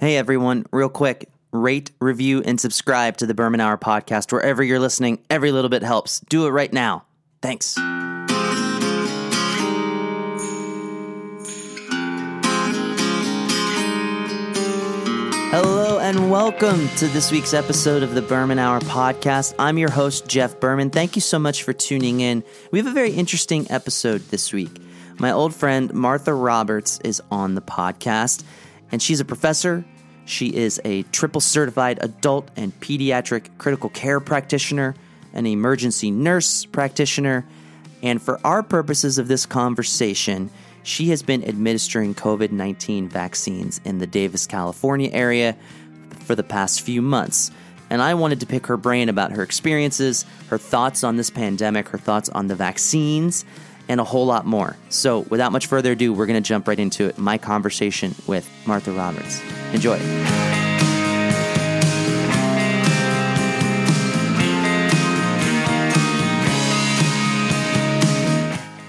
Hey everyone, real quick, rate, review, and subscribe to the Berman Hour podcast wherever you're listening. Every little bit helps. Do it right now. Thanks. Hello and welcome to this week's episode of the Berman Hour podcast. I'm your host, Jeff Berman. Thank you so much for tuning in. We have a very interesting episode this week. My old friend Martha Roberts is on the podcast and she's a professor. She is a triple certified adult and pediatric critical care practitioner, an emergency nurse practitioner, and for our purposes of this conversation, she has been administering COVID 19 vaccines in the Davis, California area for the past few months. And I wanted to pick her brain about her experiences, her thoughts on this pandemic, her thoughts on the vaccines, and a whole lot more. So, without much further ado, we're going to jump right into it my conversation with Martha Roberts. Enjoy.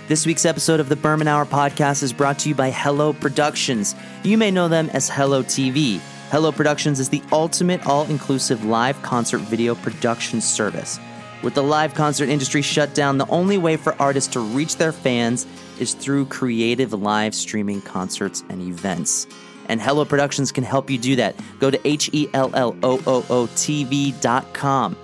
This week's episode of the Berman Hour podcast is brought to you by Hello Productions. You may know them as Hello TV. Hello Productions is the ultimate all inclusive live concert video production service. With the live concert industry shut down, the only way for artists to reach their fans is through creative live streaming concerts and events. And Hello Productions can help you do that. Go to H E L L O O O T V dot com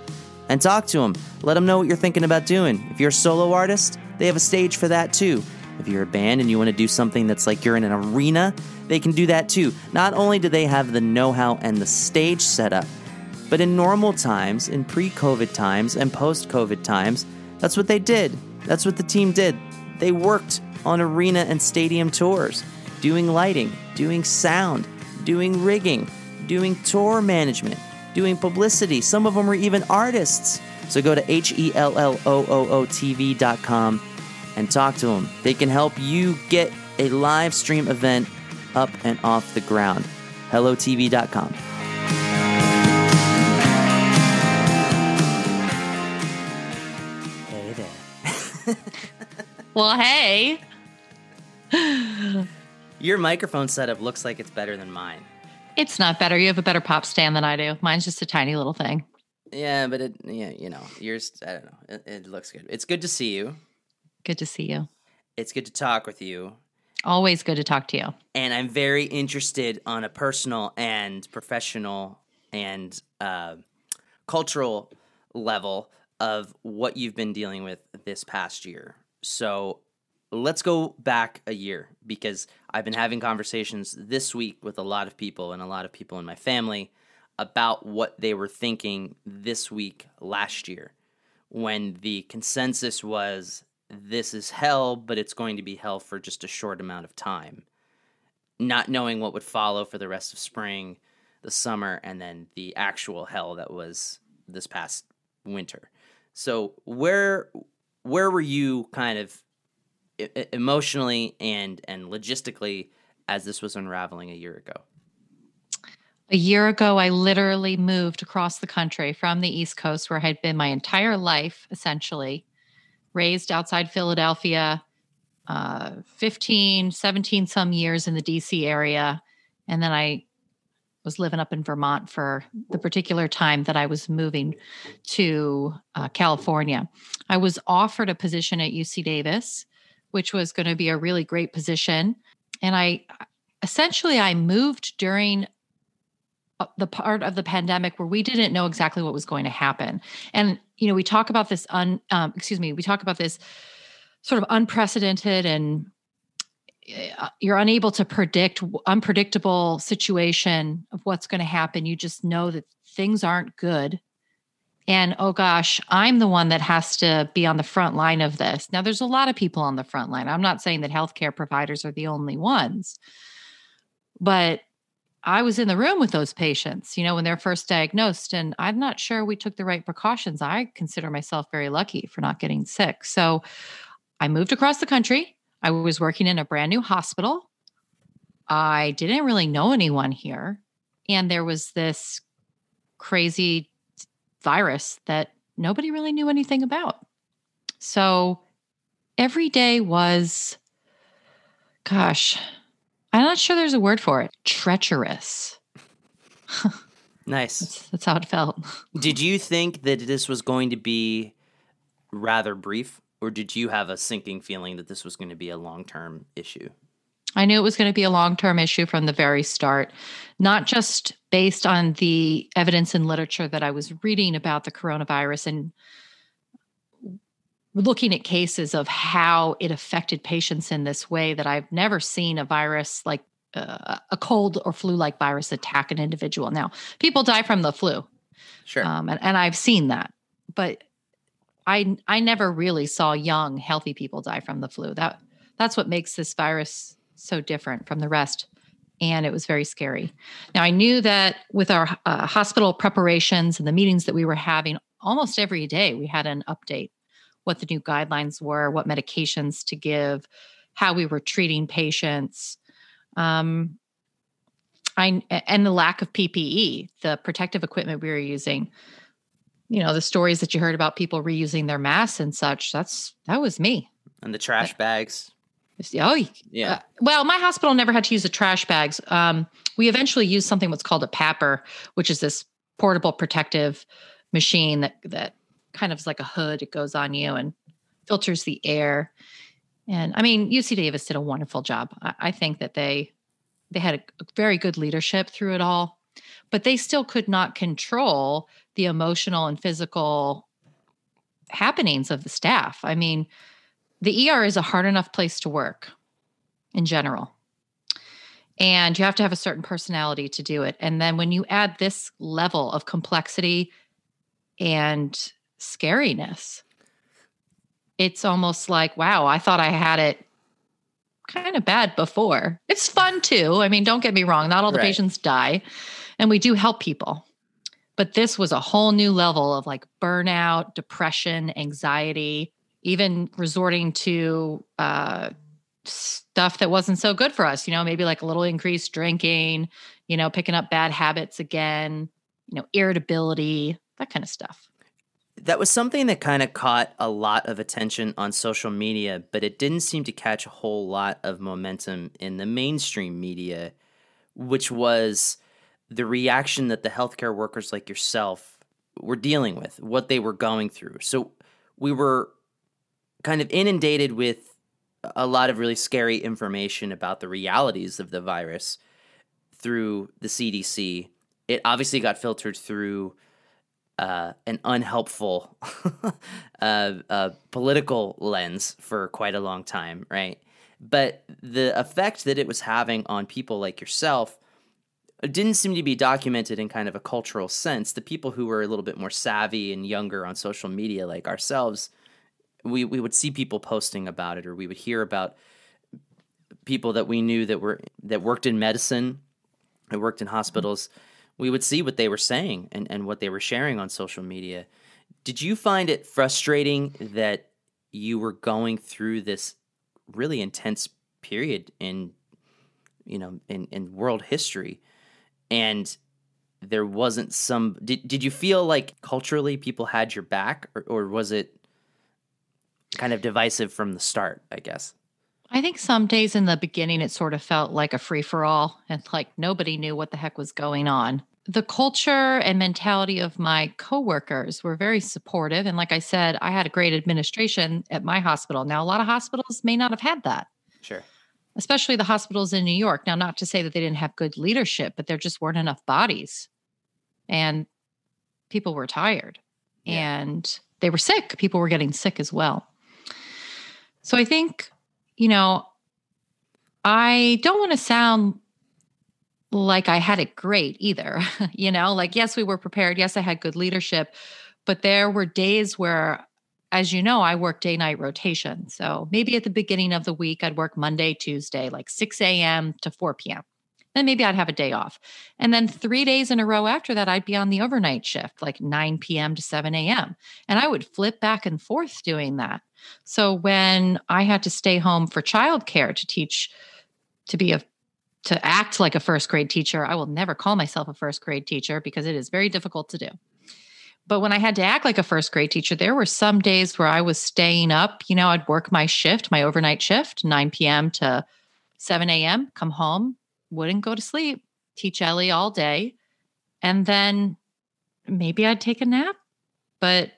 and talk to them. Let them know what you're thinking about doing. If you're a solo artist, they have a stage for that too. If you're a band and you want to do something that's like you're in an arena, they can do that too. Not only do they have the know how and the stage set up, but in normal times, in pre COVID times, and post COVID times, that's what they did. That's what the team did. They worked on arena and stadium tours, doing lighting, doing sound, doing rigging, doing tour management, doing publicity. Some of them were even artists. So go to H E L L O O O TV.com and talk to them. They can help you get a live stream event up and off the ground. HelloTV.com. Well, hey. Your microphone setup looks like it's better than mine. It's not better. You have a better pop stand than I do. Mine's just a tiny little thing. Yeah, but it, yeah, you know, yours, I don't know. It, it looks good. It's good to see you. Good to see you. It's good to talk with you. Always good to talk to you. And I'm very interested on a personal and professional and uh, cultural level of what you've been dealing with this past year. So let's go back a year because I've been having conversations this week with a lot of people and a lot of people in my family about what they were thinking this week last year when the consensus was this is hell, but it's going to be hell for just a short amount of time. Not knowing what would follow for the rest of spring, the summer, and then the actual hell that was this past winter. So where where were you kind of emotionally and and logistically as this was unraveling a year ago? A year ago, I literally moved across the country from the East Coast, where I had been my entire life, essentially, raised outside Philadelphia, uh, 15, 17 some years in the DC area. And then I was living up in Vermont for the particular time that I was moving to uh, California. I was offered a position at UC Davis, which was going to be a really great position. And I essentially I moved during uh, the part of the pandemic where we didn't know exactly what was going to happen. And you know, we talk about this un um, excuse me, we talk about this sort of unprecedented and Uh, you're unable to predict unpredictable situation of what's going to happen. You just know that things aren't good. And oh gosh, I'm the one that has to be on the front line of this. Now, there's a lot of people on the front line. I'm not saying that healthcare providers are the only ones, but I was in the room with those patients, you know, when they're first diagnosed, and I'm not sure we took the right precautions. I consider myself very lucky for not getting sick. So I moved across the country. I was working in a brand new hospital. I didn't really know anyone here. And there was this crazy virus that nobody really knew anything about. So every day was, gosh, I'm not sure there's a word for it. Treacherous. nice. That's, that's how it felt. Did you think that this was going to be rather brief, or did you have a sinking feeling that this was going to be a long term issue? I knew it was going to be a long term issue from the very start, not just based on the evidence and literature that I was reading about the coronavirus and looking at cases of how it affected patients in this way that I've never seen a virus like uh, a cold or flu like virus attack an individual. Now, people die from the flu. Sure. Um, and, and I've seen that. But I I never really saw young, healthy people die from the flu. That that's what makes this virus so different from the rest. And it was very scary. Now, I knew that with our uh, hospital preparations and the meetings that we were having almost every day, we had an update what the new guidelines were, what medications to give, how we were treating patients. Um, I, and the lack of PPE, the protective equipment we were using. You know, the stories that you heard about people reusing their masks and such. That's that was me. And the trash bags. Oh, yeah. Uh, well, my hospital never had to use the trash bags. Um, we eventually used something what's called a PAPR which is this portable protective machine that that kind of is like a hood. It goes on you and filters the air. And I mean, UC Davis did a wonderful job. I, I think that they they had a, a very good leadership through it all, but they still could not control the emotional and physical happenings of the staff. I mean, the ER is a hard enough place to work in general. And you have to have a certain personality to do it. And then when you add this level of complexity and scariness, it's almost like, wow, I thought I had it kind of bad before. It's fun too. I mean, don't get me wrong, not all the right. patients die, and we do help people. But this was a whole new level of like burnout, depression, anxiety, even resorting to uh, stuff that wasn't so good for us, you know, maybe like a little increased drinking, you know, picking up bad habits again, you know, irritability, that kind of stuff that was something that kind of caught a lot of attention on social media, but it didn't seem to catch a whole lot of momentum in the mainstream media, which was the reaction that the healthcare workers like yourself were dealing with, what they were going through. So we were kind of inundated with a lot of really scary information about the realities of the virus through the CDC. It obviously got filtered through uh, an unhelpful uh, uh, political lens for quite a long time, right? But the effect that it was having on people like yourself didn't seem to be documented in kind of a cultural sense. The people who were a little bit more savvy and younger on social media, like ourselves, we, we would see people posting about it, or we would hear about people that we knew that were that worked in medicine, that worked in hospitals. Mm-hmm we would see what they were saying and, and what they were sharing on social media. Did you find it frustrating that you were going through this really intense period in you know in, in world history and there wasn't some did, did you feel like culturally people had your back or, or was it kind of divisive from the start i guess I think some days in the beginning, it sort of felt like a free for all and like nobody knew what the heck was going on. The culture and mentality of my coworkers were very supportive. And like I said, I had a great administration at my hospital. Now, a lot of hospitals may not have had that. Sure. Especially the hospitals in New York. Now, not to say that they didn't have good leadership, but there just weren't enough bodies. And people were tired yeah. and they were sick. People were getting sick as well. So I think you know, I don't want to sound like I had it great either. you know, like, yes, we were prepared. Yes, I had good leadership, but there were days where, as you know, I work day night rotation. So maybe at the beginning of the week, I'd work Monday, Tuesday, like 6 a.m. to 4 p.m. Then maybe I'd have a day off. And then three days in a row after that, I'd be on the overnight shift, like 9 p.m. to 7 a.m. And I would flip back and forth doing that. So when I had to stay home for childcare to teach, to be a to act like a first grade teacher, I will never call myself a first grade teacher because it is very difficult to do. But when I had to act like a first grade teacher, there were some days where I was staying up. You know, I'd work my shift, my overnight shift, 9 p.m. to 7 a.m., come home, wouldn't go to sleep, teach Ellie all day. and then maybe I'd take a nap. But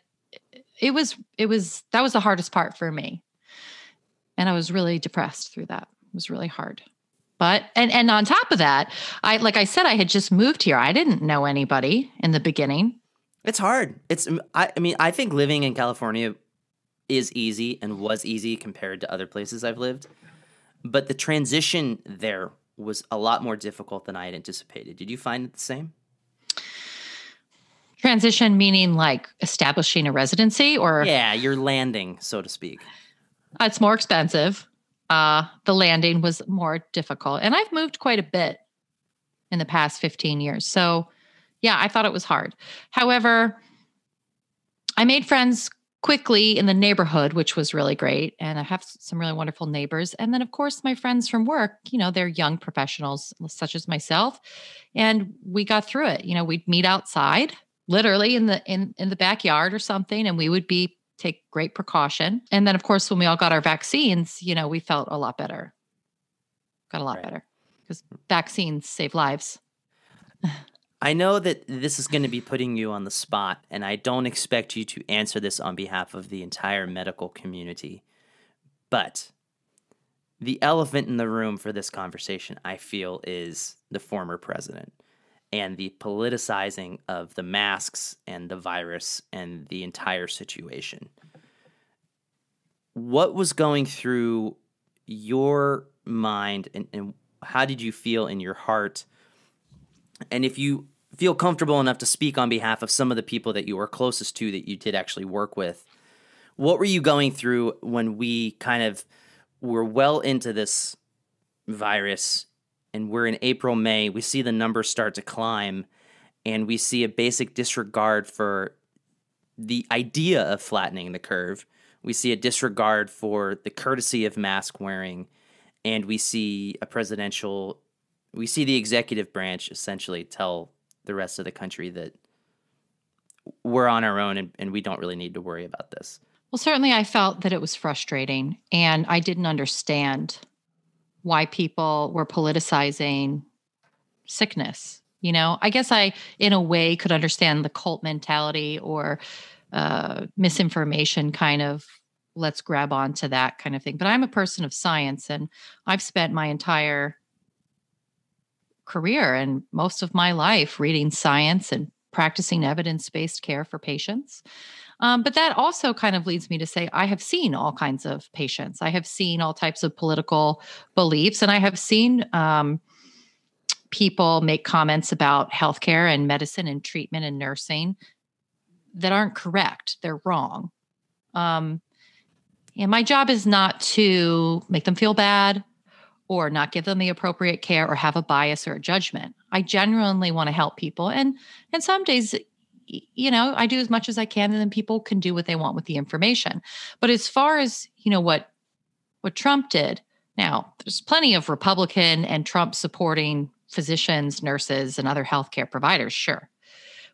it was it was that was the hardest part for me. And I was really depressed through that. It was really hard. But and and on top of that, I like I said I had just moved here. I didn't know anybody in the beginning. It's hard. It's I, I mean I think living in California is easy and was easy compared to other places I've lived. But the transition there was a lot more difficult than I had anticipated. Did you find it the same? Transition meaning like establishing a residency or Yeah, you're landing, so to speak. It's more expensive. Uh the landing was more difficult. And I've moved quite a bit in the past 15 years. So yeah, I thought it was hard. However, I made friends quickly in the neighborhood, which was really great. And I have some really wonderful neighbors. And then, of course, my friends from work, you know, they're young professionals such as myself. And we got through it. You know, we'd meet outside, literally in the in, in the backyard or something, and we would be take great precaution. And then, of course, when we all got our vaccines, you know, we felt a lot better. Got a lot right. better because vaccines save lives. I know that this is going to be putting you on the spot, and I don't expect you to answer this on behalf of the entire medical community. But the elephant in the room for this conversation, I feel, is the former president and the politicizing of the masks and the virus and the entire situation. What was going through your mind, and, and how did you feel in your heart? And if you feel comfortable enough to speak on behalf of some of the people that you were closest to that you did actually work with, what were you going through when we kind of were well into this virus and we're in April, May? We see the numbers start to climb and we see a basic disregard for the idea of flattening the curve. We see a disregard for the courtesy of mask wearing, and we see a presidential we see the executive branch essentially tell the rest of the country that we're on our own and, and we don't really need to worry about this. Well, certainly I felt that it was frustrating and I didn't understand why people were politicizing sickness. You know, I guess I, in a way, could understand the cult mentality or uh, misinformation kind of let's grab onto that kind of thing. But I'm a person of science and I've spent my entire career and most of my life reading science and practicing evidence based care for patients. Um, but that also kind of leads me to say I have seen all kinds of patients. I have seen all types of political beliefs, and I have seen um, people make comments about healthcare and medicine and treatment and nursing that aren't correct. They're wrong. Um, and my job is not to make them feel bad or not give them the appropriate care or have a bias or a judgment. I genuinely want to help people. And and some days you know, I do as much as I can and then people can do what they want with the information. But as far as, you know, what what Trump did, now there's plenty of Republican and Trump supporting physicians, nurses, and other healthcare providers, sure.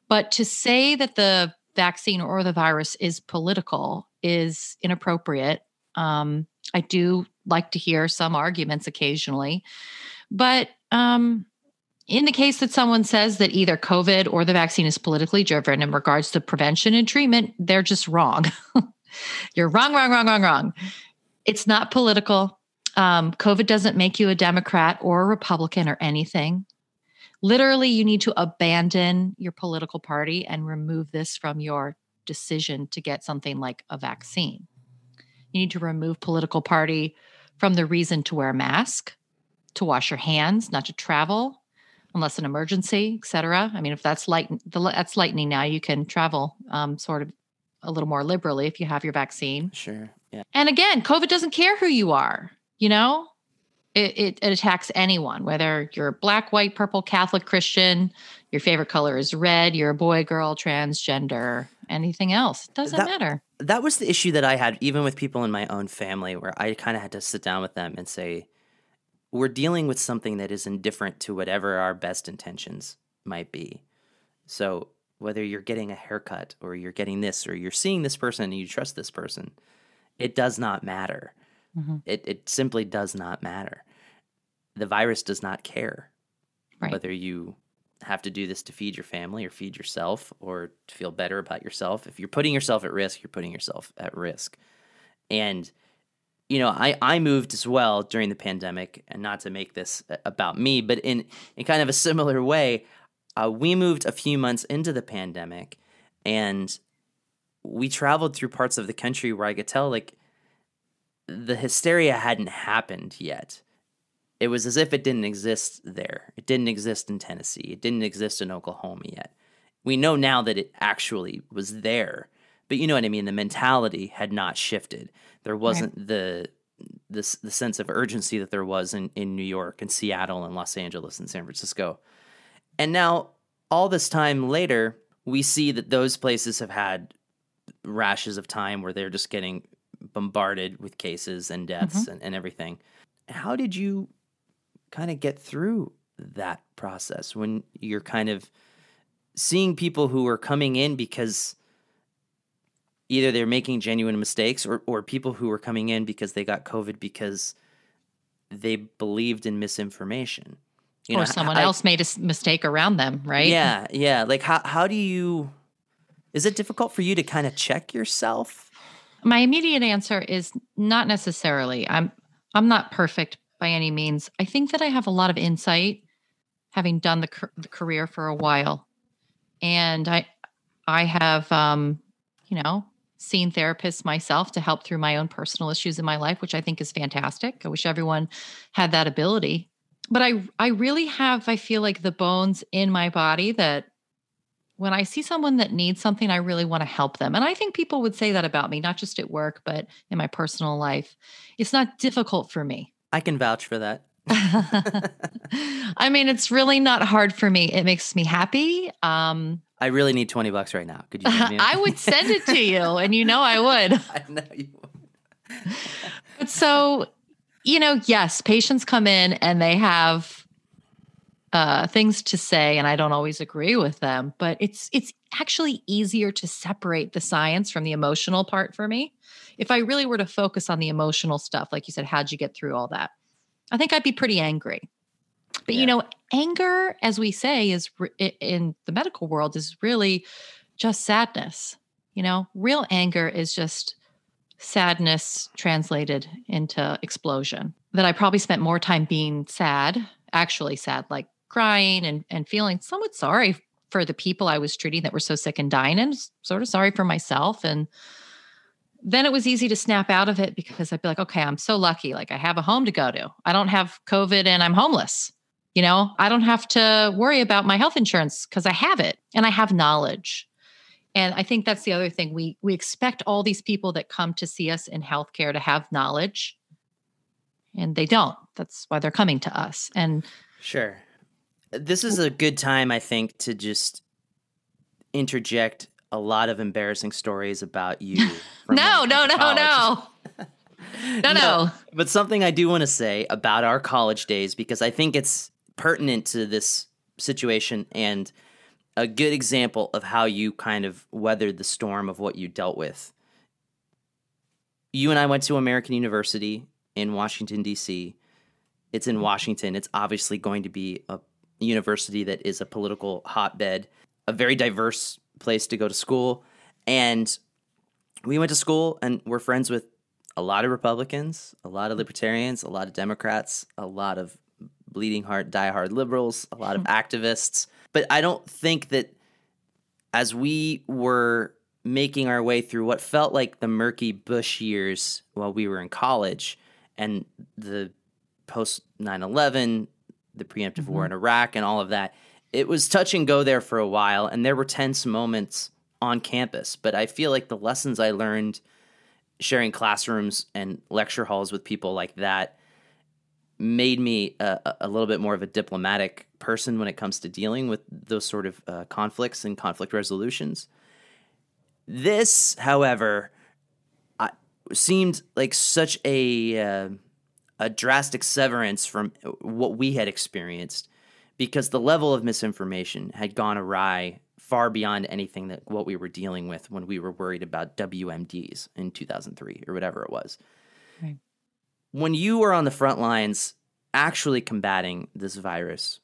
But to say that the vaccine or the virus is political is inappropriate. Um, I do like to hear some arguments occasionally. But um, in the case that someone says that either COVID or the vaccine is politically driven in regards to prevention and treatment, they're just wrong. You're wrong, wrong, wrong, wrong, wrong. It's not political. Um, COVID doesn't make you a Democrat or a Republican or anything. Literally, you need to abandon your political party and remove this from your decision to get something like a vaccine. You need to remove political party from the reason to wear a mask, to wash your hands, not to travel unless an emergency, etc. I mean, if that's light, that's lightning now. You can travel um, sort of a little more liberally if you have your vaccine. Sure. Yeah. And again, COVID doesn't care who you are. You know, it, it, it attacks anyone, whether you're black, white, purple, Catholic, Christian. Your favorite color is red. You're a boy, girl, transgender, anything else. It doesn't that, matter that was the issue that I had, even with people in my own family, where I kind of had to sit down with them and say, we're dealing with something that is indifferent to whatever our best intentions might be. So, whether you're getting a haircut or you're getting this or you're seeing this person and you trust this person, it does not matter. Mm-hmm. It, it simply does not matter. The virus does not care right. whether you have to do this to feed your family or feed yourself or to feel better about yourself. If you're putting yourself at risk, you're putting yourself at risk. And you know, I, I moved as well during the pandemic, and not to make this about me, but in, in kind of a similar way, uh, we moved a few months into the pandemic, and we traveled through parts of the country where I could tell like the hysteria hadn't happened yet. It was as if it didn't exist there. It didn't exist in Tennessee. It didn't exist in Oklahoma yet. We know now that it actually was there, but you know what I mean. The mentality had not shifted. There wasn't right. the the the sense of urgency that there was in in New York and Seattle and Los Angeles and San Francisco. And now all this time later, we see that those places have had rashes of time where they're just getting bombarded with cases and deaths mm-hmm. and, and everything. How did you kind of get through that process when you're kind of seeing people who are coming in because either they're making genuine mistakes or, or people who are coming in because they got COVID because they believed in misinformation. You or know, someone I, else made a mistake around them, right? Yeah, yeah. Like how how do you is it difficult for you to kind of check yourself? My immediate answer is not necessarily. I'm I'm not perfect by any means. I think that I have a lot of insight having done the, the career for a while. And I I have um you know, seen therapists myself to help through my own personal issues in my life, which I think is fantastic. I wish everyone had that ability. But I I really have I feel like the bones in my body that when I see someone that needs something, I really want to help them. And I think people would say that about me, not just at work, but in my personal life. It's not difficult for me. I can vouch for that. I mean, it's really not hard for me. It makes me happy. Um, I really need 20 bucks right now. Could you I would send it to you and you know I would. I know you would. but so, you know, yes, patients come in and they have uh, things to say and I don't always agree with them, but it's it's actually easier to separate the science from the emotional part for me. If I really were to focus on the emotional stuff, like you said, how'd you get through all that? I think I'd be pretty angry. But yeah. you know, anger, as we say, is re- in the medical world is really just sadness. You know, real anger is just sadness translated into explosion. That I probably spent more time being sad, actually sad, like crying and and feeling somewhat sorry for the people I was treating that were so sick and dying, and sort of sorry for myself and then it was easy to snap out of it because I'd be like, okay, I'm so lucky. Like I have a home to go to. I don't have COVID and I'm homeless. You know, I don't have to worry about my health insurance because I have it and I have knowledge. And I think that's the other thing. We we expect all these people that come to see us in healthcare to have knowledge. And they don't. That's why they're coming to us. And sure. This is a good time, I think, to just interject a lot of embarrassing stories about you. no, no, no, no. no, no. But something I do want to say about our college days because I think it's pertinent to this situation and a good example of how you kind of weathered the storm of what you dealt with. You and I went to American University in Washington, D.C. It's in mm-hmm. Washington. It's obviously going to be a university that is a political hotbed, a very diverse place to go to school. And we went to school and we're friends with a lot of Republicans, a lot of libertarians, a lot of Democrats, a lot of bleeding heart, diehard liberals, a lot of activists. But I don't think that as we were making our way through what felt like the murky Bush years while we were in college and the post 9 11, the preemptive mm-hmm. war in Iraq, and all of that, it was touch and go there for a while. And there were tense moments on campus. But I feel like the lessons I learned sharing classrooms and lecture halls with people like that made me a, a, little bit more of a diplomatic person when it comes to dealing with those sort of uh, conflicts and conflict resolutions. This, however, I, seemed like such a uh, a drastic severance from uh, what we had experienced because the level of misinformation had gone awry far beyond anything that what we were dealing with when we were worried about WMDs in 2003 or whatever it was. Right when you are on the front lines actually combating this virus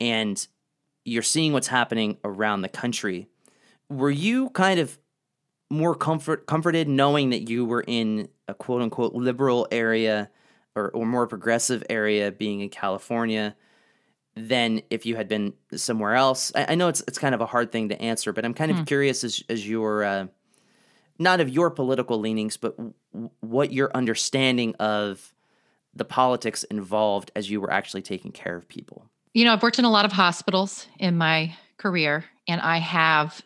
and you're seeing what's happening around the country. Were you kind of more comfort comforted knowing that you were in a quote unquote liberal area or, or more progressive area being in California than if you had been somewhere else? I, I know it's it's kind of a hard thing to answer, but I'm kind of hmm. curious as as your uh, not of your political leanings, but w- what your understanding of the politics involved as you were actually taking care of people. You know, I've worked in a lot of hospitals in my career, and I have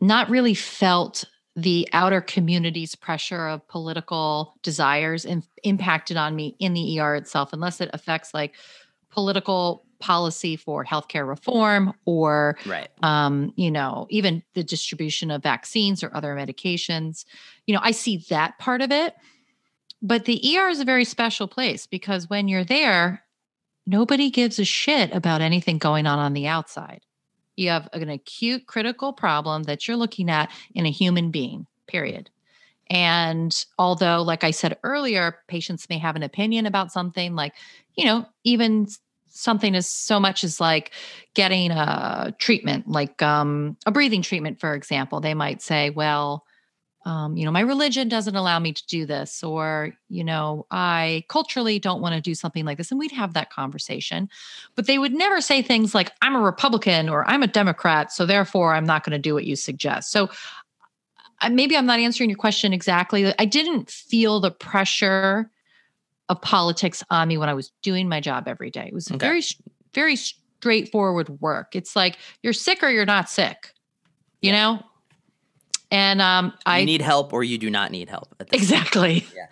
not really felt the outer community's pressure of political desires in, impacted on me in the ER itself, unless it affects like political policy for healthcare reform or right. um, you know even the distribution of vaccines or other medications. You know i see that part of it. But the er is a very special place because when you're there nobody gives a shit about anything going on on the outside you have an acute critical problem that you're looking at in a human being period and although like i said earlier patients may have an opinion about something like you know even something as so much as like getting a treatment, like um, a breathing treatment, for example. They might say, well, um, you know, my religion doesn't allow me to do this, or, you know, I culturally don't want to do something like this. And we'd have that conversation. But they would never say things like, I'm a Republican or I'm a Democrat. So therefore, I'm not going to do what you suggest. So maybe I'm not answering your question exactly. I didn't feel the pressure of politics on me when I was doing my job every day. It was okay. very, very straightforward work. It's like you're sick or you're not sick, you know? And um, I need help or you do not need help. exactly. Yeah.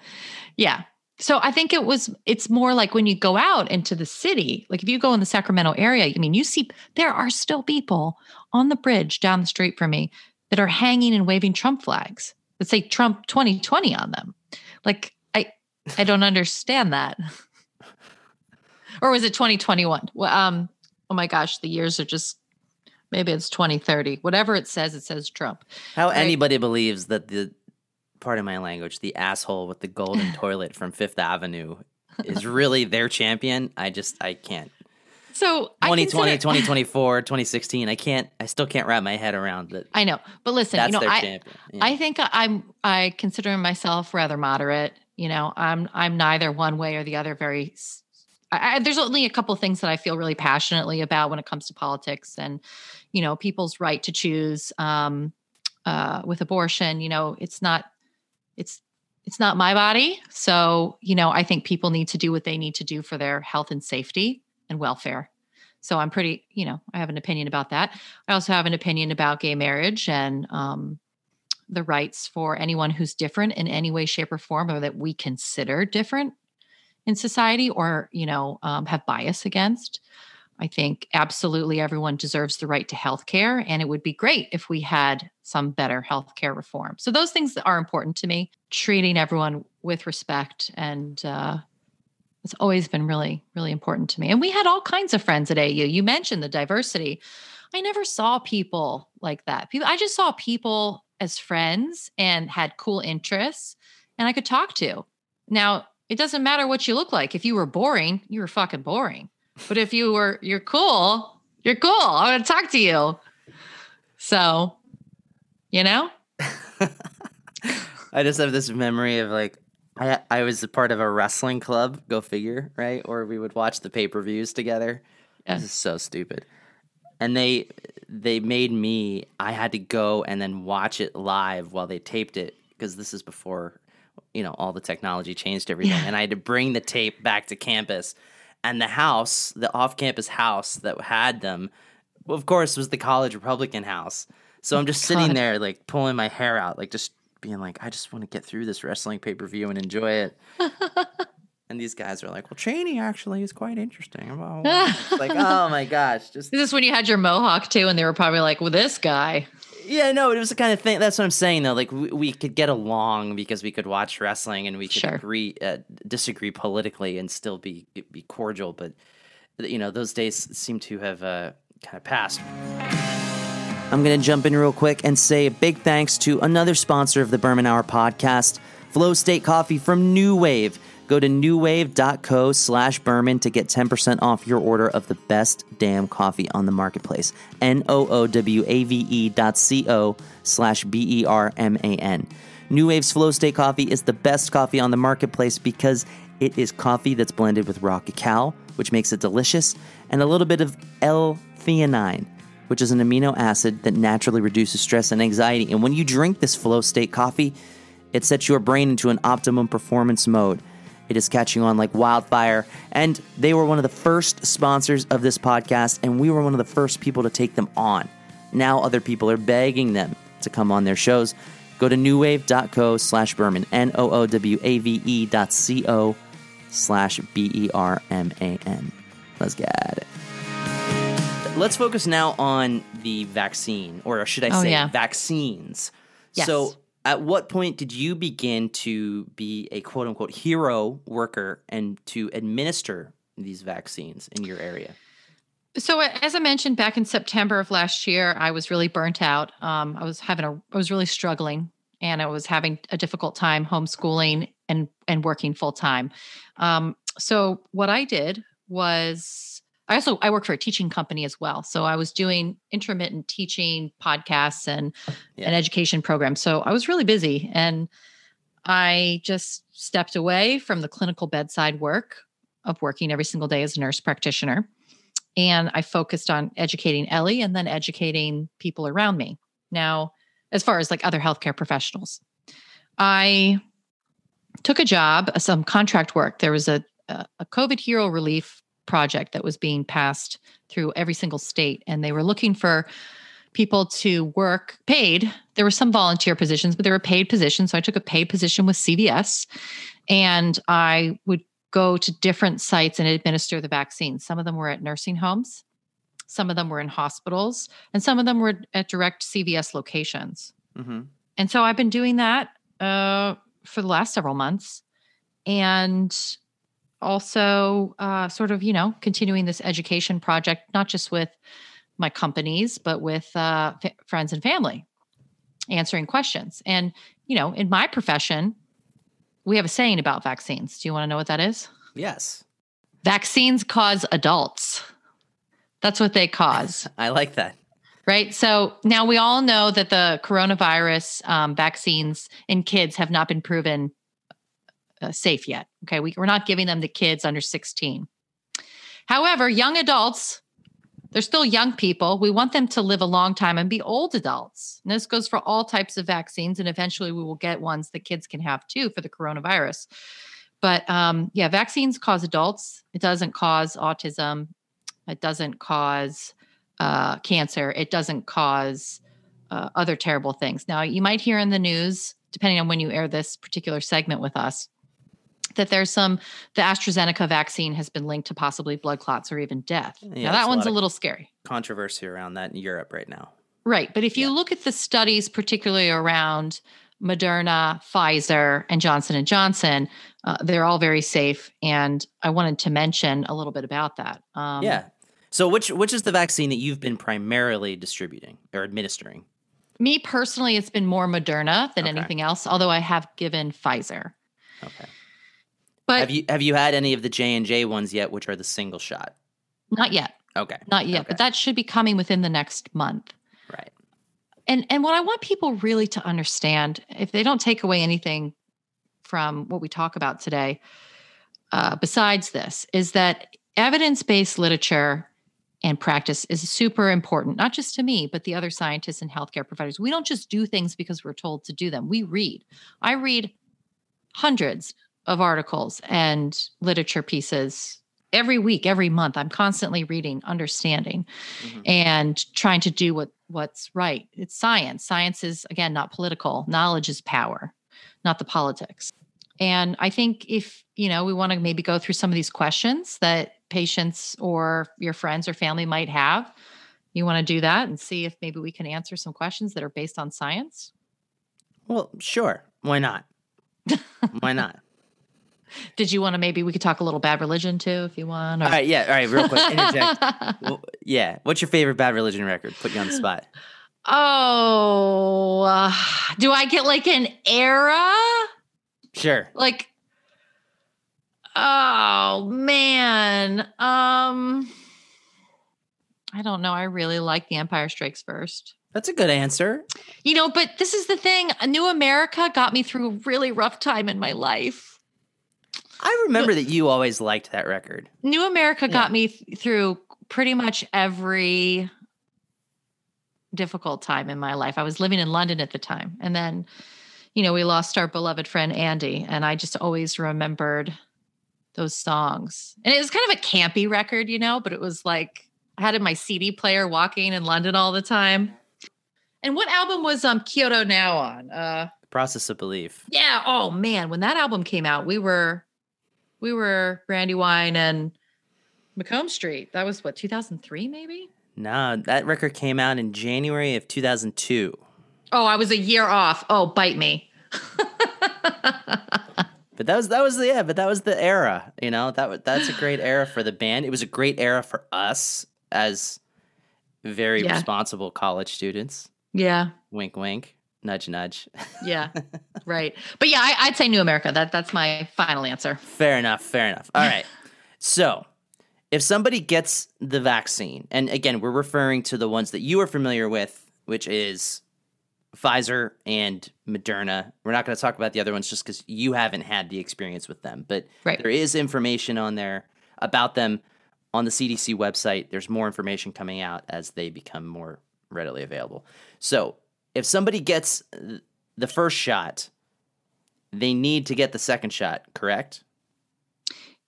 Yeah. So I think it was, it's more like when you go out into the city, like if you go in the Sacramento area, I mean, you see there are still people on the bridge down the street from me that are hanging and waving Trump flags that say Trump 2020 on them. Like I I don't understand that. or was it 2021? Well, um, oh my gosh, the years are just maybe it's 2030. Whatever it says, it says Trump. How right? anybody believes that the part of my language, the asshole with the golden toilet from Fifth Avenue is really their champion, I just I can't. So 2020, consider- 2024, 2016, I can't I still can't wrap my head around that. I know. But listen, you know, I, yeah. I think I'm I consider myself rather moderate you know i'm i'm neither one way or the other very I, there's only a couple things that i feel really passionately about when it comes to politics and you know people's right to choose um, uh, with abortion you know it's not it's it's not my body. So you know i think people need to do what they need to do for their health and safety and welfare. So i'm pretty you know i have an opinion about that. I also have an opinion about gay marriage and um, the rights for anyone who's different in any way shape or form or that we consider different in society or you know um, have bias against. I think absolutely everyone deserves the right to health care and it would be great if we had some better health care reform. So those things are important to me treating everyone with respect and uh, it's always been really really important to me. And we had all kinds of friends at au you mentioned the diversity. I never saw people like that. People i just saw people as friends and had cool interests and I could talk to. Now, it doesn't matter what you look like. If you were boring, you were fucking boring. But if you were you're cool, you're cool. I want to talk to you. So, you know? I just have this memory of like I I was a part of a wrestling club, go figure, right? Or we would watch the pay-per-views together. Yeah. This is so stupid and they they made me I had to go and then watch it live while they taped it because this is before you know all the technology changed everything yeah. and I had to bring the tape back to campus and the house the off-campus house that had them of course was the college republican house so I'm oh just God. sitting there like pulling my hair out like just being like I just want to get through this wrestling pay-per-view and enjoy it And these guys are like, well, Cheney actually is quite interesting. like, oh my gosh. Just Is this when you had your mohawk too? And they were probably like, well, this guy. Yeah, no, it was the kind of thing. That's what I'm saying, though. Like, we, we could get along because we could watch wrestling and we could sure. agree, uh, disagree politically and still be be cordial. But, you know, those days seem to have uh, kind of passed. I'm going to jump in real quick and say a big thanks to another sponsor of the Berman Hour podcast, Flow State Coffee from NooWave. Go to noowave.co slash Berman to get 10% off your order of the best damn coffee on the marketplace. N O O W A V E dot C O slash B E R M A N. NooWave's Flow State coffee is the best coffee on the marketplace because it is coffee that's blended with raw cacao, which makes it delicious, and a little bit of L theanine, which is an amino acid that naturally reduces stress and anxiety. And when you drink this Flow State coffee, it sets your brain into an optimum performance mode. It is catching on like wildfire. And they were one of the first sponsors of this podcast, and we were one of the first people to take them on. Now other people are begging them to come on their shows. Go to noowave.co slash Berman, N O O W A V E dot C O slash B E R M A N. Let's get it. Let's focus now on the vaccine, or should I Oh, say yeah. vaccines. Yes. So, at what point did you begin to be a quote unquote hero worker and to administer these vaccines in your area? So, as I mentioned back in September of last year, I was really burnt out. Um, I was having a, I was really struggling, and I was having a difficult time homeschooling and and working full time. Um, so, what I did was, I also I work for a teaching company as well. So, I was doing intermittent teaching podcasts and Yeah. an education program. So, I was really busy, and I just stepped away from the clinical bedside work of working every single day as a nurse practitioner and I focused on educating Ellie and then educating people around me. Now, as far as like other healthcare professionals, I took a job, some contract work. There was a a COVID hero relief project that was being passed through every single state, and they were looking for people to work paid. There were some volunteer positions, but there were paid positions. So I took a paid position with CVS, and I would go to different sites and administer the vaccines. Some of them were at nursing homes, some of them were in hospitals, and some of them were at direct CVS locations. Mm-hmm. And so I've been doing that uh, for the last several months, and also uh, sort of you know continuing this education project, not just with my companies, but with uh, f- friends and family, answering questions. And you know, in my profession, we have a saying about vaccines. Do you want to know what that is? Yes, Vaccines cause adults. That's what they cause, I like that. right? So now we all know that the coronavirus um, vaccines in kids have not been proven uh, safe yet. Okay, we, we're not giving them to kids under 16. However, young adults, they're still young people. We want them to live a long time and be old adults. And this goes for all types of vaccines. And eventually we will get ones that kids can have too for the coronavirus. But um, yeah, vaccines cause adults. It doesn't cause autism. It doesn't cause uh, cancer. It doesn't cause uh, other terrible things. Now, you might hear in the news, depending on when you air this particular segment with us, that there's some, the AstraZeneca vaccine has been linked to possibly blood clots or even death. Yeah, now, that a one's lot a little scary. Controversy around that in Europe right now. Right. But if you Yeah. look at the studies, particularly around Moderna, Pfizer, and Johnson and Johnson, uh, they're all very safe. And I wanted to mention a little bit about that. Um, yeah. So which which is the vaccine that you've been primarily distributing or administering? Me personally, it's been more Moderna than Okay. anything else. Although I have given Pfizer. Okay. But have you have you had any of the J and J ones yet, which are the single shot? not yet. Okay. Not yet. Okay. But that should be coming within the next month. Right. and and what i want people really to understand if they don't take away anything from what we talk about today uh, besides this is that evidence-based literature and practice is super important not just to me but the other scientists and healthcare providers we don't just do things because we're told to do them we read i read hundreds of articles and literature pieces every week every month i'm constantly reading understanding Mhm. and trying to do what what's right it's science science is again not political knowledge is power not the politics and i think if you know we want to maybe go through some of these questions that patients or your friends or family might have you want to do that and see if maybe we can answer some questions that are based on science Well, sure. Why not? Why not? Did you want to maybe we could talk a little bad religion too if you want or- All right. Yeah. All right. Real quick. Interject. well, yeah. What's your favorite bad religion record? Put you on the spot. oh uh, do i get like an era Sure. like Oh man. Um I don't know. I really like The Empire Strikes First. That's a good answer. You know, but this is the thing. A New America got me through a really rough time in my life. I remember that you always liked that record. New America got me th- through pretty much every difficult time in my life. I was living in London at the time. And then, you know, we lost our beloved friend Andy. And I just always remembered those songs. And it was kind of a campy record, you know, but it was like I had in my CD player walking in London all the time. And what album was um Kyoto Now on? Uh Process of Belief. yeah, oh man, when that album came out, we were we were Brandywine and Macomb Street. That was what, 2003 maybe? No, that record came out in January of 2002. Oh, I was a year off. Oh, bite me. But that was that was the yeah, but that was the era, you know. That that's a great era for the band. It was a great era for us as very Yeah. responsible college students. Yeah. Wink, wink, nudge, nudge. Yeah. right. But yeah, I, I'd say New America. That that's my final answer. fair enough. Fair enough. All right. So, if somebody gets the vaccine, and again, we're referring to the ones that you are familiar with, which is Pfizer and Moderna. We're not going to talk about the other ones just because you haven't had the experience with them, but Right. there is information on there about them on the CDC website. There's more information coming out as they become more readily available. So, if somebody gets the first shot, they need to get the second shot, correct?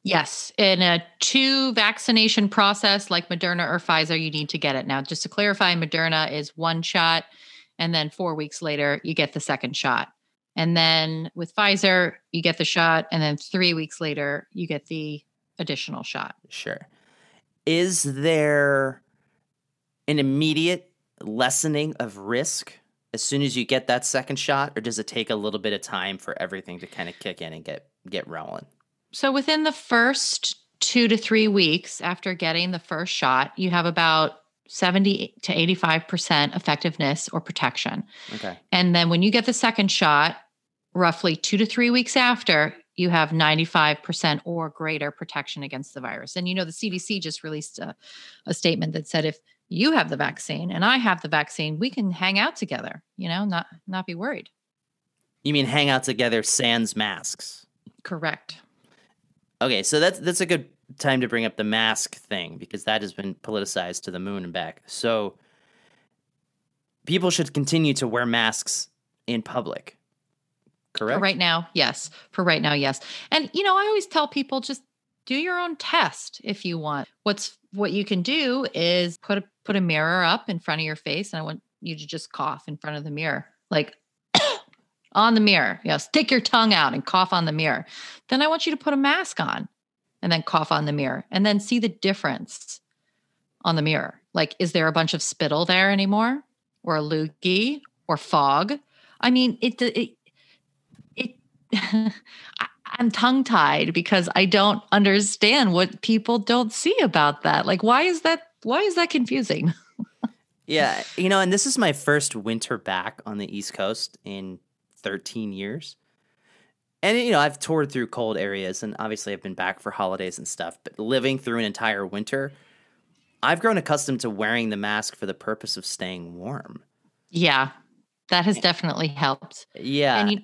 Yes. In a two vaccination process like Moderna or Pfizer, you need to get it. Now, just to clarify, Moderna is one shot, and then four weeks later, you get the second shot. And then with Pfizer, you get the shot, and then three weeks later, you get the additional shot. Sure. Is there an immediate lessening of risk as soon as you get that second shot, or does it take a little bit of time for everything to kind of kick in and get get rolling? So within the first two to three weeks after getting the first shot, you have about 70 to 85% effectiveness or protection. Okay. And then when you get the second shot, roughly two to three weeks after, you have 95% or greater protection against the virus. And you know, the CDC just released a, a statement that said if you have the vaccine and I have the vaccine, we can hang out together, you know, not not be worried. You mean hang out together sans masks? Correct. Okay, so that's that's a good time to bring up the mask thing because that has been politicized to the moon and back. So people should continue to wear masks in public. Correct? For right now, yes. For right now, yes. And you know, I always tell people just do your own test if you want. What's what you can do is put a put a mirror up in front of your face, and I want you to just cough in front of the mirror, like on the mirror. Yes, stick your tongue out and cough on the mirror. Then I want you to put a mask on, and then cough on the mirror, and then see the difference on the mirror. Like, is there a bunch of spittle there anymore, or a loogie, or fog? I mean, it it it I- I'm tongue tied because I don't understand what people don't see about that. Like, why is that? Why is that confusing? Yeah, you know, and this is my first winter back on the East Coast in 13 years. And you know, I've toured through cold areas and obviously I've been back for holidays and stuff, but living through an entire winter, I've grown accustomed to wearing the mask for the purpose of staying warm. Yeah, that has definitely helped. Yeah. And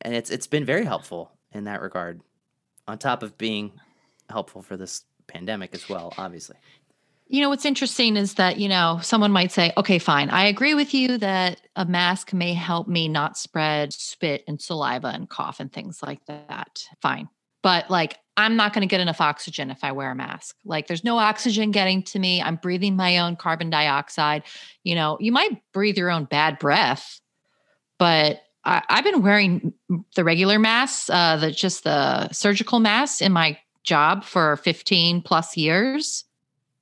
And, it's it's been very helpful in that regard. On top of being helpful for this pandemic as well, obviously. you know, what's interesting is that you know someone might say, "Okay, fine, I agree with you that a mask may help me not spread spit and saliva and cough and things like that. Fine, but like." I'm not going to get enough oxygen if I wear a mask. Like, there's no oxygen getting to me. I'm breathing my own carbon dioxide. You know, you might breathe your own bad breath, but I, I've been wearing the regular masks, uh, the just the surgical masks in my job for 15 plus years.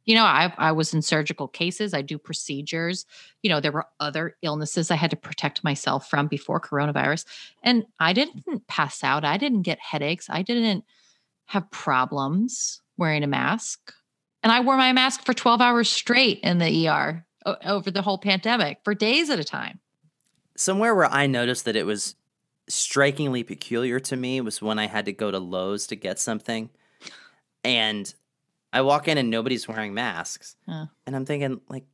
You know, I I was in surgical cases. I do procedures. You know, there were other illnesses I had to protect myself from before coronavirus, and I didn't pass out. I didn't get headaches. I didn't have problems wearing a mask, and I wore my mask for 12 hours straight in the ER over the whole pandemic for days at a time. Somewhere where I noticed that it was strikingly peculiar to me was when I had to go to Lowe's to get something. and I walk in and nobody's wearing masks, Huh. and I'm thinking like,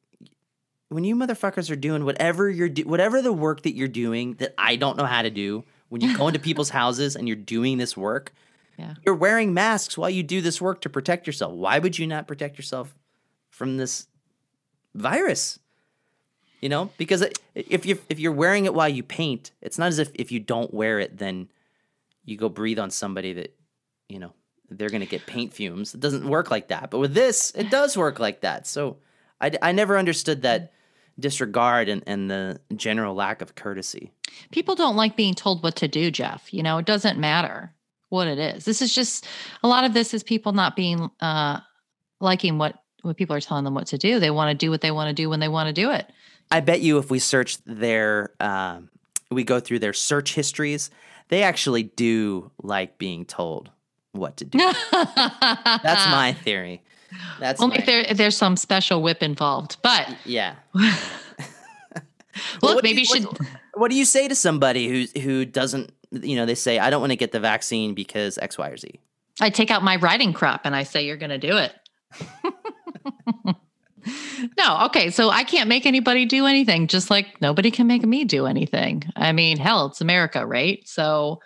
when you motherfuckers are doing whatever you're do- whatever the work that you're doing that I don't know how to do, when you go into people's houses and you're doing this work, Yeah. you're wearing masks while you do this work to protect yourself. Why would you not protect yourself from this virus? You know, because if you if you're wearing it while you paint, it's not as if if you don't wear it, then you go breathe on somebody that you know they're to get paint fumes. It doesn't work like that. But with this, it does work like that. So I, I never understood that disregard and, and the general lack of courtesy. People don't like being told what to do, Jeff. You know, it doesn't matter what it is. This is just a lot of this is people not being uh liking what what people are telling them what to do. They want to do what they want to do when they want to do it. I bet you if we search their, um, we go through their search histories, they actually do like being told what to do. That's my theory. That's Only my, if there there's some special whip involved. But yeah. look, what maybe you- should. what- What do you say to somebody who who doesn't? You know, they say I don't want to get the vaccine because X, Y, or Z. I take out my writing crop and I say you're going to do it. no, okay. So I can't make anybody do anything, just like nobody can make me do anything. I mean, hell, it's America, right? So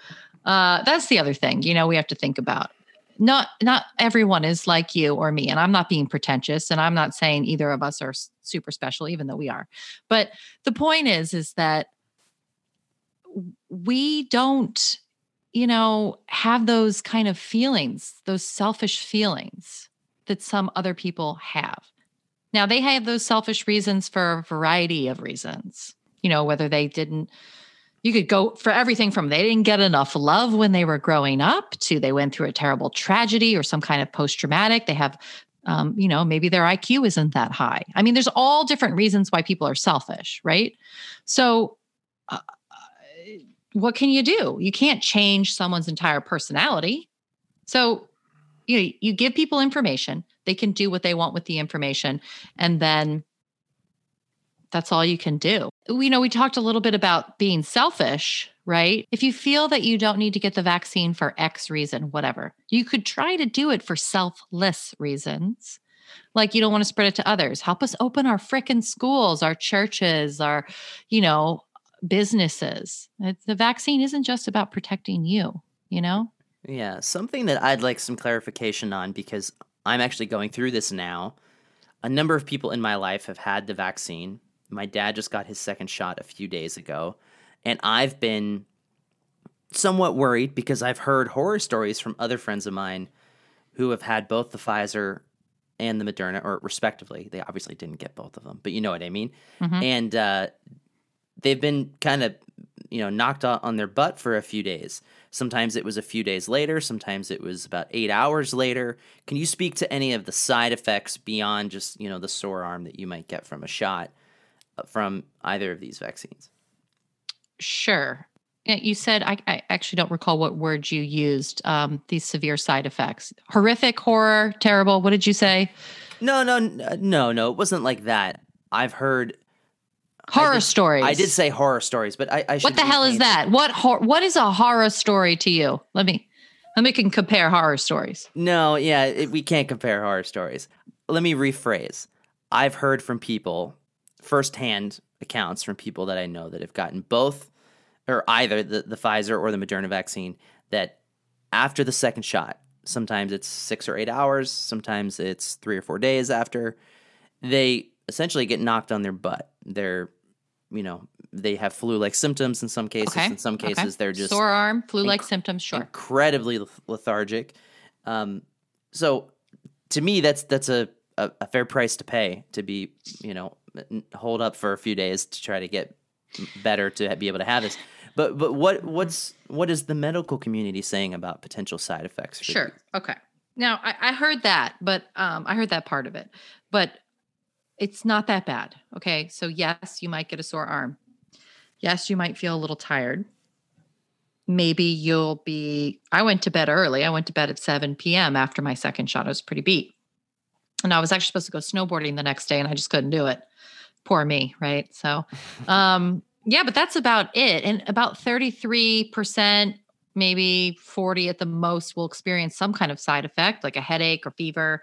uh, that's the other thing. You know, we have to think about. Not not everyone is like you or me, and I'm not being pretentious, and I'm not saying either of us are super special, even though we are. But the point is, is that we don't you know, have those kind of feelings, those selfish feelings that some other people have. Now, they have those selfish reasons for a variety of reasons, you know, whether they didn't, you could go for everything from they didn't get enough love when they were growing up to they went through a terrible tragedy or some kind of post traumatic. They have, um, you know, maybe their IQ isn't that high. I mean, there's all different reasons why people are selfish, right? So, uh, what can you do? You can't change someone's entire personality. So, you know, you give people information, they can do what they want with the information, and then that's all you can do. You know, we talked a little bit about being selfish, right? If you feel that you don't need to get the vaccine for X reason, whatever, you could try to do it for selfless reasons. Like you don't want to spread it to others. Help us open our frickin' schools, our churches, our, you know, businesses. The vaccine isn't just about protecting you, you know? Yeah, something that I'd like some clarification on because I'm actually going through this now. A number of people in my life have had the vaccine. My dad just got his second shot a few days ago, and I've been somewhat worried because I've heard horror stories from other friends of mine who have had both the Pfizer and the Moderna, or respectively. They obviously didn't get both of them, but you know what I mean. Mhm. And uh, they've been kind of, you know, knocked on their butt for a few days. Sometimes it was a few days later. Sometimes it was about eight hours later. Can you speak to any of the side effects beyond just, you know, the sore arm that you might get from a shot uh, from either of these vaccines? Sure. You said, I, I actually don't recall what word you used, um, these severe side effects. Horrific, horror, terrible. What did you say? No, no, uh, no, no. It wasn't like that. I've heard. I Horror did- stories. I did say horror stories, but I, I What the hell is that? What hor- what is a horror story to you? Let me let me can compare horror stories. No, yeah, it, we can't compare horror stories. Let me rephrase. I've heard from people, firsthand accounts from people that I know that have gotten both or either the, the Pfizer or the Moderna vaccine that after the second shot, sometimes it's six or eight hours, sometimes it's three or four days after, they essentially get knocked on their butt. They're, you know, they have flu like symptoms in some cases. Okay. In some okay. cases, they're just sore arm, flu like inc- symptoms. Sure. incredibly lethargic. Um, so to me, that's that's a, a, a fair price to pay to be you know hold up for a few days to try to get better to be able to have this. But but what what's what is the medical community saying about potential side effects? Sure. Okay. Now I, I heard that, but um, I heard that part of it, but it's not that bad. Okay. So yes, you might get a sore arm. Yes, you might feel a little tired. Maybe you'll be. I went to bed early. I went to bed at 7 p.m. after my second shot. I was pretty beat. And I was actually supposed to go snowboarding the next day and I just couldn't do it. Poor me. Right. So, um, yeah, but that's about it. And about 33% maybe 40 at the most will experience some kind of side effect, like a headache or fever,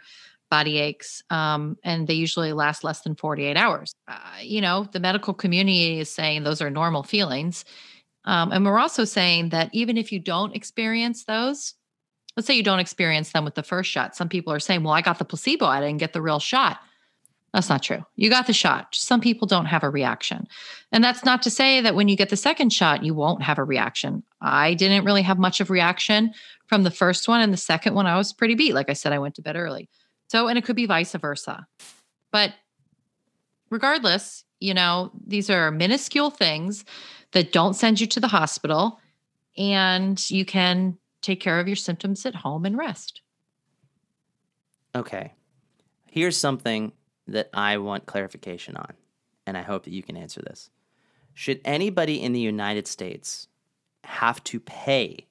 body aches, um, and they usually last less than 48 hours. Uh, you know, the medical community is saying those are normal feelings. Um, and we're also saying that even if you don't experience those, let's say you don't experience them with the first shot, some people are saying, well, I got the placebo, I didn't get the real shot. That's not true. You got the shot. Some people don't have a reaction. And that's not to say that when you get the second shot, you won't have a reaction. I didn't really have much of reaction from the first one. And the second one, I was pretty beat. Like I said, I went to bed early. So, and it could be vice versa. But regardless, you know, these are minuscule things that don't send you to the hospital and you can take care of your symptoms at home and rest. Okay. Here's something that I want clarification on, and I hope that you can answer this. Should anybody in the United States have to pay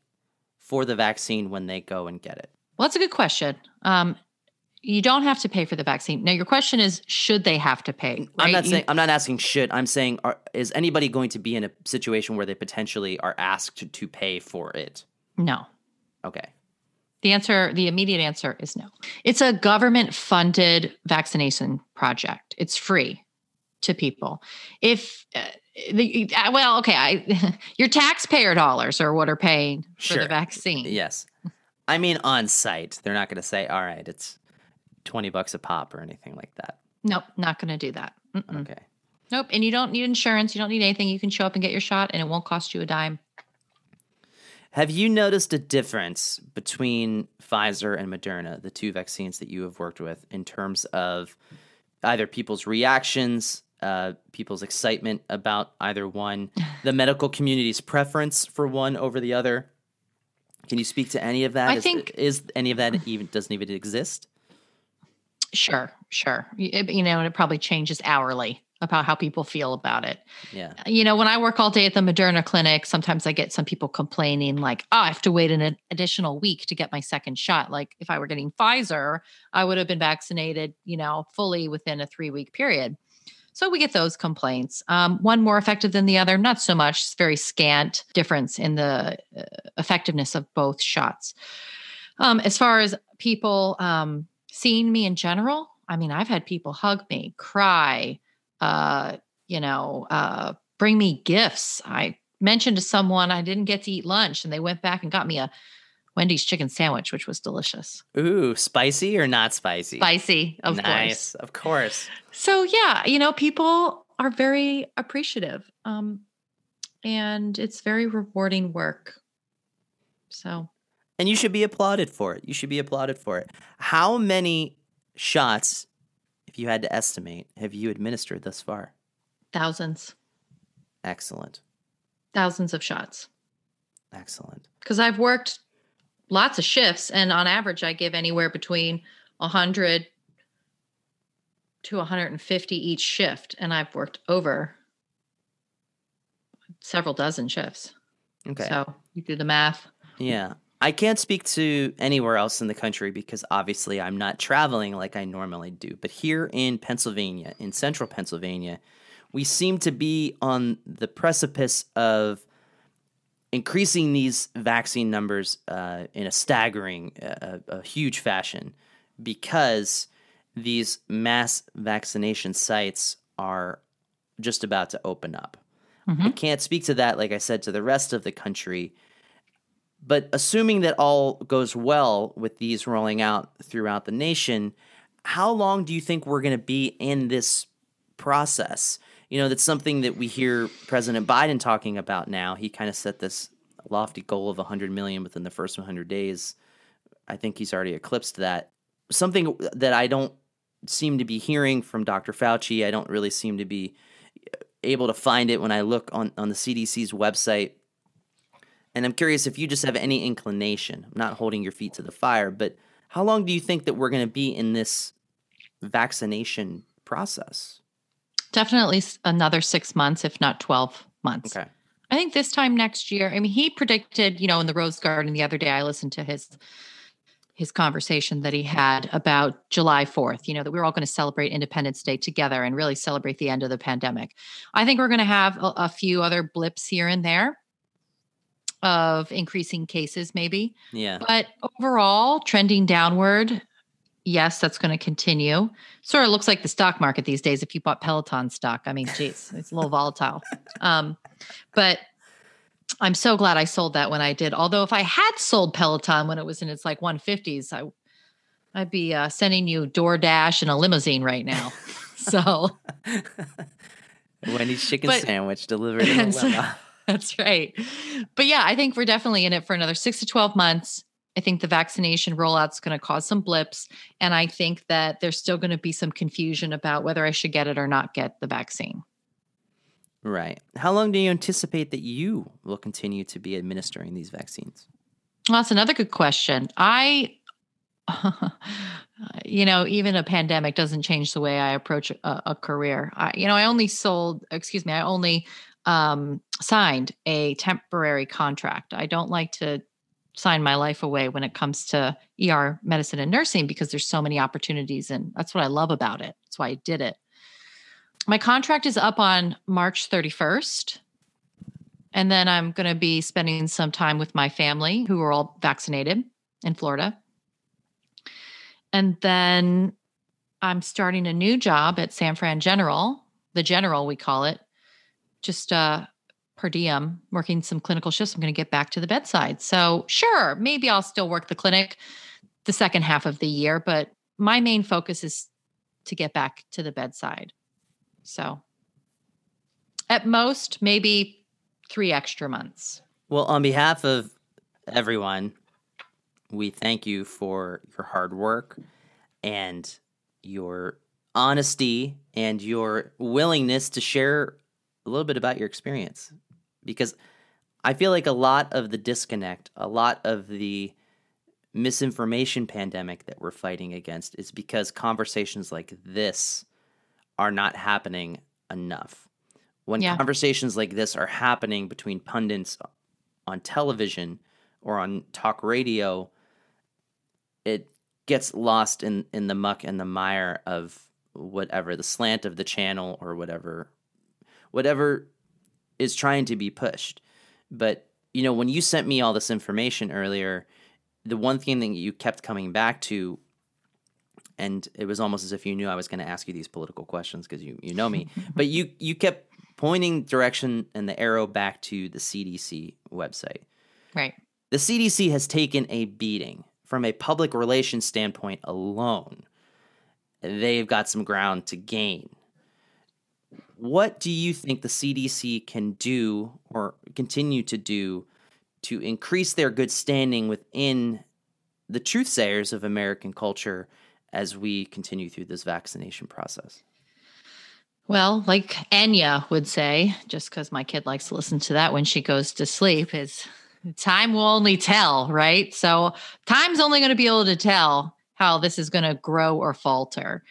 for the vaccine when they go and get it? Well, that's a good question. Um, you don't have to pay for the vaccine. Now, your question is, should they have to pay? Right? I'm not saying I'm not asking should. I'm saying, are, is anybody going to be in a situation where they potentially are asked to, pay for it? No. Okay. The answer, the immediate answer is no. It's a government funded vaccination project. It's free to people. If uh, the, uh, well, okay, I, your taxpayer dollars are what are paying for sure. the vaccine. Yes. I mean, on site, they're not going to say, all right, it's 20 bucks a pop or anything like that. Nope, not going to do that. Mm-mm. Okay. Nope. And you don't need insurance. You don't need anything. You can show up and get your shot and it won't cost you a dime. Have you noticed a difference between Pfizer and Moderna, the two vaccines that you have worked with, in terms of either people's reactions, uh, people's excitement about either one, the medical community's preference for one over the other? Can you speak to any of that? I is, think is any of that even doesn't even exist? Sure, sure. You, you know, and it probably changes hourly about how people feel about it. Yeah. You know, when I work all day at the Moderna clinic, sometimes I get some people complaining, like, oh, I have to wait an additional week to get my second shot. Like, if I were getting Pfizer, I would have been vaccinated, you know, fully within a three week period. So we get those complaints. Um, one more effective than the other, not so much. It's very scant difference in the uh, effectiveness of both shots. Um, as far as people um, seeing me in general, I mean, I've had people hug me, cry, uh, you know, uh, bring me gifts. I mentioned to someone I didn't get to eat lunch, and they went back and got me a Wendy's chicken sandwich, which was delicious. Ooh, spicy or not spicy? Spicy, of nice, course. Nice, of course. So yeah, you know, people are very appreciative, um, and it's very rewarding work. So, and you should be applauded for it. You should be applauded for it. How many shots if you had to estimate, have you administered thus far? Thousands. Excellent. Thousands of shots. Excellent. Because I've worked lots of shifts, and on average, I give anywhere between 100 to 150 each shift, and I've worked over several dozen shifts. Okay. So you do the math. Yeah. I can't speak to anywhere else in the country because obviously I'm not traveling like I normally do. But here in Pennsylvania, in central Pennsylvania, we seem to be on the precipice of increasing these vaccine numbers uh, in a staggering, uh, a huge fashion because these mass vaccination sites are just about to open up. Mm-hmm. I can't speak to that, like I said, to the rest of the country but assuming that all goes well with these rolling out throughout the nation, how long do you think we're going to be in this process? You know, that's something that we hear President Biden talking about now. He kind of set this lofty goal of 100 million within the first 100 days. I think he's already eclipsed that. Something that I don't seem to be hearing from Dr. Fauci, I don't really seem to be able to find it when I look on, on the CDC's website and I'm curious if you just have any inclination, I'm not holding your feet to the fire, but how long do you think that we're going to be in this vaccination process? Definitely another six months, if not 12 months. Okay. I think this time next year, I mean, he predicted, you know, in the Rose Garden the other day, I listened to his his conversation that he had about July 4th, you know, that we are all going to celebrate Independence Day together and really celebrate the end of the pandemic. I think we're going to have a, a few other blips here and there of increasing cases, maybe. Yeah. But overall, trending downward. Yes, that's going to continue. Sort of looks like the stock market these days. If you bought Peloton stock, I mean, geez, it's a little volatile. Um, but I'm so glad I sold that when I did. Although if I had sold Peloton when it was in its like 150s, I I'd be uh, sending you DoorDash and a limousine right now. so Wendy's chicken But- sandwich delivered in a limo. That's right. But yeah, I think we're definitely in it for another six to 12 months. I think the vaccination rollout's going to cause some blips. And I think that there's still going to be some confusion about whether I should get it or not get the vaccine. Right. How long do you anticipate that you will continue to be administering these vaccines? Well, that's another good question. I, you know, even a pandemic doesn't change the way I approach a, a career. I, you know, I only sold, excuse me, I only um, signed a temporary contract. I don't like to sign my life away when it comes to ER medicine and nursing because there's so many opportunities, and that's what I love about it. That's why I did it. My contract is up on March 31st. And then I'm going to be spending some time with my family who are all vaccinated in Florida. And then I'm starting a new job at San Fran General, the General, we call it, just uh, per diem, working some clinical shifts. I'm going to get back to the bedside. So, sure, maybe I'll still work the clinic the second half of the year, but my main focus is to get back to the bedside. So, at most, maybe three extra months. Well, on behalf of everyone, we thank you for your hard work and your honesty and your willingness to share a little bit about your experience. Because I feel like a lot of the disconnect, a lot of the misinformation pandemic that we're fighting against is because conversations like this are not happening enough. When Yeah. conversations like this are happening between pundits on television or on talk radio, it gets lost in, in the muck and the mire of whatever, the slant of the channel or whatever whatever is trying to be pushed. But you know, when you sent me all this information earlier, the one thing that you kept coming back to, and it was almost as if you knew I was going to ask you these political questions because you you know me, but you you kept pointing direction and the arrow back to the CDC website. Right. The CDC has taken a beating from a public relations standpoint alone. They've got some ground to gain. What do you think the CDC can do or continue to do to increase their good standing within the truth sayers of American culture as we continue through this vaccination process? Well, like Enya would say, just because my kid likes to listen to that when she goes to sleep, is time will only tell, right? So time's only going to be able to tell how this is going to grow or falter.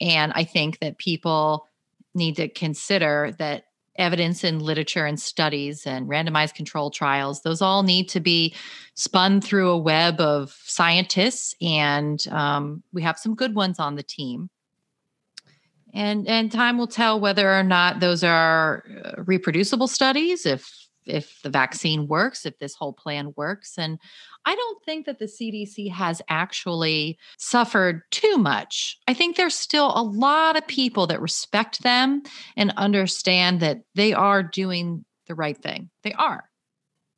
And I think that people need to consider that evidence in literature and studies and randomized control trials, those all need to be spun through a web of scientists. And um, we have some good ones on the team and and time will tell whether or not those are uh, reproducible studies if if the vaccine works if this whole plan works and i don't think that the cdc has actually suffered too much. I think there's still a lot of people that respect them and understand that they are doing the right thing. They are.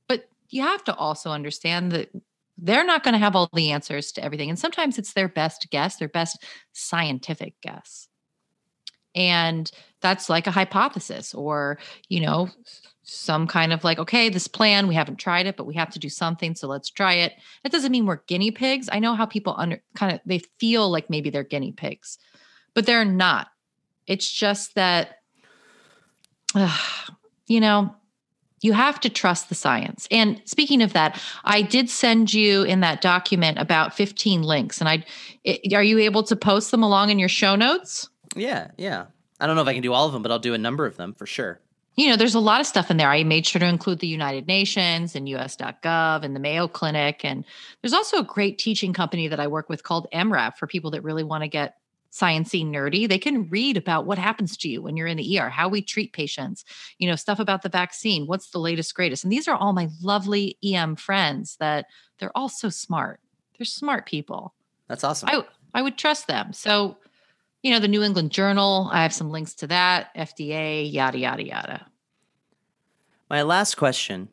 But you have to also understand that they're not going to have all the answers to everything and sometimes it's their best guess their best scientific guess. And that's like a hypothesis or you know some kind of like okay this plan we haven't tried it but we have to do something so let's try it. That doesn't mean we're guinea pigs. I know how people under kind of they feel like maybe they're guinea pigs but they're not. It's just that uh, you know you have to trust the science. And speaking of that i did send you in that document about 15 links and i it, are you able to post them along in your show notes? Yeah, yeah. I don't know if I can do all of them, but I'll do a number of them for sure. You know, there's a lot of stuff in there. I made sure to include the United Nations and US.gov and the Mayo Clinic. And there's also a great teaching company that I work with called Em:Rap for people that really want to get sciencey nerdy. They can read about what happens to you when you're in the ER, how we treat patients, you know, stuff about the vaccine, what's the latest greatest. And these are all my lovely EM friends that they're all so smart. They're smart people. That's awesome. I I would trust them. So, you know, the New England Journal, I have some links to that, FDA, yada yada yada. My last question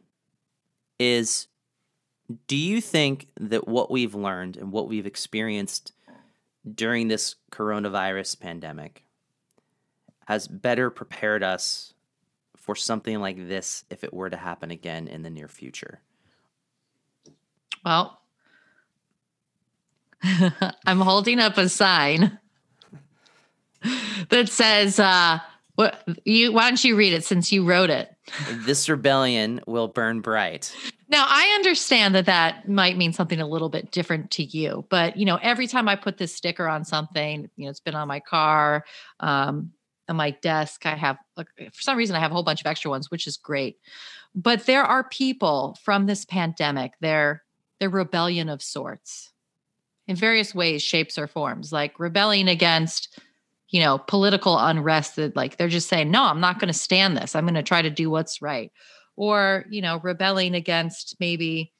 is do you think that what we've learned and what we've experienced during this coronavirus pandemic has better prepared us for something like this if it were to happen again in the near future? Well, I'm holding up a sign that says, uh, what you why don't you read it since you wrote it? this rebellion will burn bright. Now, I understand that that might mean something a little bit different to you, but you know, every time I put this sticker on something, you know, it's been on my car, um, on my desk. I have, like, for some reason, I have a whole bunch of extra ones, which is great. But there are people from this pandemic, they're they're rebellion of sorts, in various ways, shapes, or forms, like rebelling against you know, political unrest that like they're just saying, no, I'm not going to stand this. I'm going to try to do what's right. Or, you know, rebelling against maybe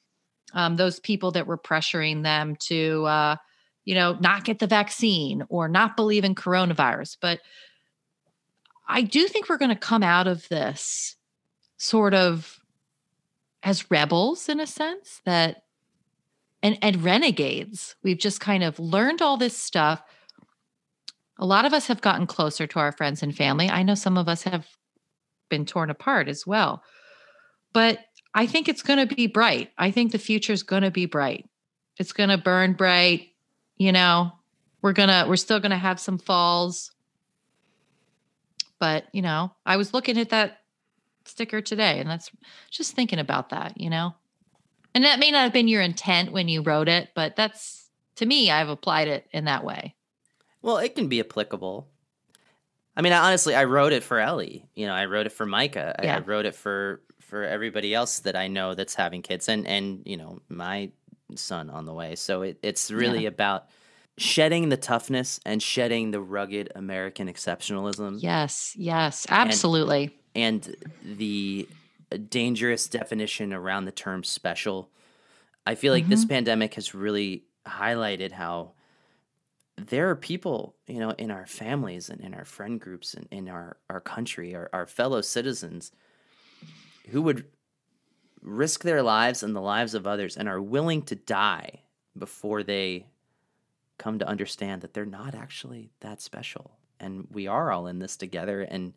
um, those people that were pressuring them to, uh, you know, not get the vaccine or not believe in coronavirus. But I do think we're going to come out of this sort of as rebels in a sense that and and renegades. We've just kind of learned all this stuff a lot of us have gotten closer to our friends and family. I know some of us have been torn apart as well. But I think it's going to be bright. I think the future is going to be bright. It's going to burn bright. You know, we're going to, we're still going to have some falls. But, you know, I was looking at that sticker today and that's just thinking about that, you know? And that may not have been your intent when you wrote it, but that's to me, I've applied it in that way. Well, it can be applicable. I mean, honestly, I wrote it for Ellie. You know, I wrote it for Micah. Yeah. I, I wrote it for for everybody else that I know that's having kids, and and you know, my son on the way. So it, it's really yeah. about shedding the toughness and shedding the rugged American exceptionalism. Yes, yes, absolutely. And, and the dangerous definition around the term special. I feel like mm-hmm. this pandemic has really highlighted how there are people, you know, in our families and in our friend groups and in our, our country, our, our fellow citizens, who would risk their lives and the lives of others and are willing to die before they come to understand that they're not actually that special. And we are all in this together. And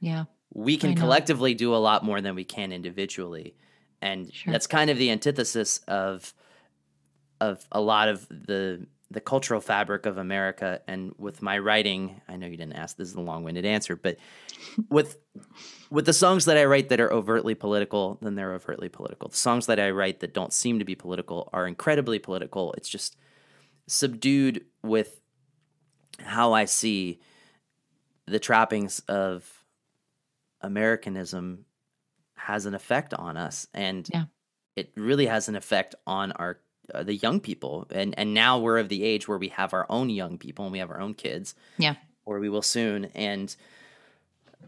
yeah, we can collectively do a lot more than we can individually. And sure. that's kind of the antithesis of of a lot of the the cultural fabric of America. And with my writing, I know you didn't ask. This is a long-winded answer, but with with the songs that I write that are overtly political, then they're overtly political. The songs that I write that don't seem to be political are incredibly political. It's just subdued with how I see the trappings of Americanism has an effect on us, and yeah. it really has an effect on our uh, the young people and and now we're of the age where we have our own young people and we have our own kids. Yeah. Or we will soon and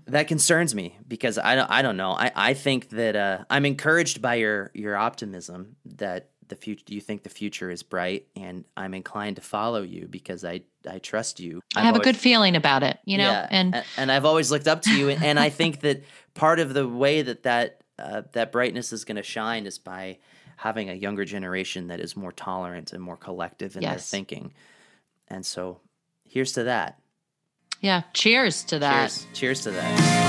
that concerns me because I don't I don't know. I I think that uh, I'm encouraged by your your optimism that the future you think the future is bright and I'm inclined to follow you because I I trust you. i have always, a good feeling about it, you know, yeah, and and I've always looked up to you and, and I think that part of the way that that uh, that brightness is going to shine is by having a younger generation that is more tolerant and more collective in yes. their thinking. And so here's to that. Yeah. Cheers to that. Cheers, cheers to that.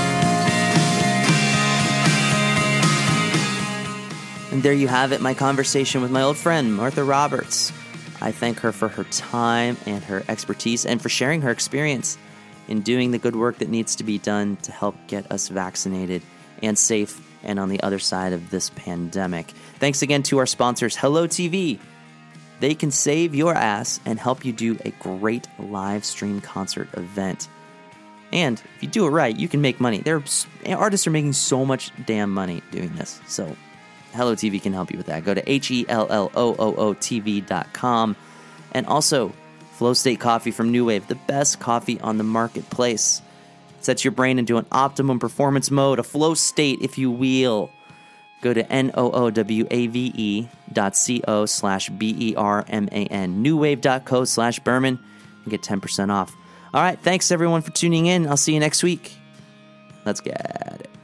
And there you have it, my conversation with my old friend, Martha Roberts. I thank her for her time and her expertise and for sharing her experience in doing the good work that needs to be done to help get us vaccinated and safe and on the other side of this pandemic. Thanks again to our sponsors, Hello TV. They can save your ass and help you do a great live stream concert event. And if you do it right, you can make money. There, artists are making so much damn money doing this. So, Hello TV can help you with that. Go to H E L L O O O TV.com. And also, Flow State Coffee from NooWave, the best coffee on the marketplace. Sets your brain into an optimum performance mode, a flow state, if you will. Go to N-O-O-W-A-V-E dot C-O slash B-E-R-M-A-N, noowave.co slash Berman, and get 10% off. All right, thanks everyone for tuning in. I'll see you next week. Let's get it.